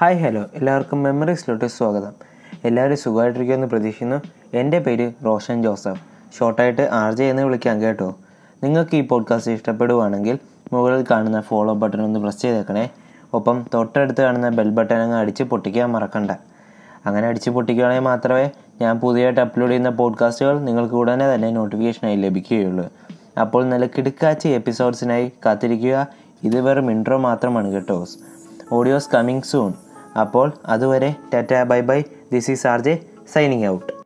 Hi hello എല്ലാവർക്കും മെമ്മറീസിലോട്ട് സ്വാഗതം. എല്ലാവരും സുഖമായിട്ടിരിക്കുമെന്ന് പ്രതീക്ഷിക്കുന്നു. എന്റെ പേര് റോഷൻ ജോസഫ്. ഷോർട്ടായിട്ട് ആർ ജെ എന്ന് വിളിക്കാം കേട്ടോ. നിങ്ങൾക്ക് ഈ പോഡ്കാസ്റ്റ് ഇഷ്ടപ്പെടുവാണെങ്കിൽ മുകളിൽ കാണുന്ന ഫോളോ ബട്ടൺ ഒന്ന് പ്രസ് ചെയ്തേക്കണേ. ഒപ്പം തൊട്ടടുത്ത് കാണുന്ന ബെൽ ബട്ടൺ അങ്ങ് അടിച്ച് പൊട്ടിക്കാൻ മറക്കണ്ട. അങ്ങനെ അടിച്ച് പൊട്ടിക്കുകയാണെങ്കിൽ മാത്രമേ ഞാൻ പുതിയതായിട്ട് അപ്ലോഡ് ചെയ്യുന്ന പോഡ്കാസ്റ്റുകൾ നിങ്ങൾക്ക് ഉടനെ തന്നെ നോട്ടിഫിക്കേഷനായി ലഭിക്കുകയുള്ളൂ. അപ്പോൾ നല്ല കിടുക്കാച്ചി എപ്പിസോഡ്സിനായി കാത്തിരിക്കുക. ഇത് വെറും ഇൻട്രോ മാത്രമാണ് കേട്ടോ. ഓഡിയോസ് കമ്മിങ് സൂൺ അപ്പോൾ അതുവരെ tata bye bye. This is R J signing out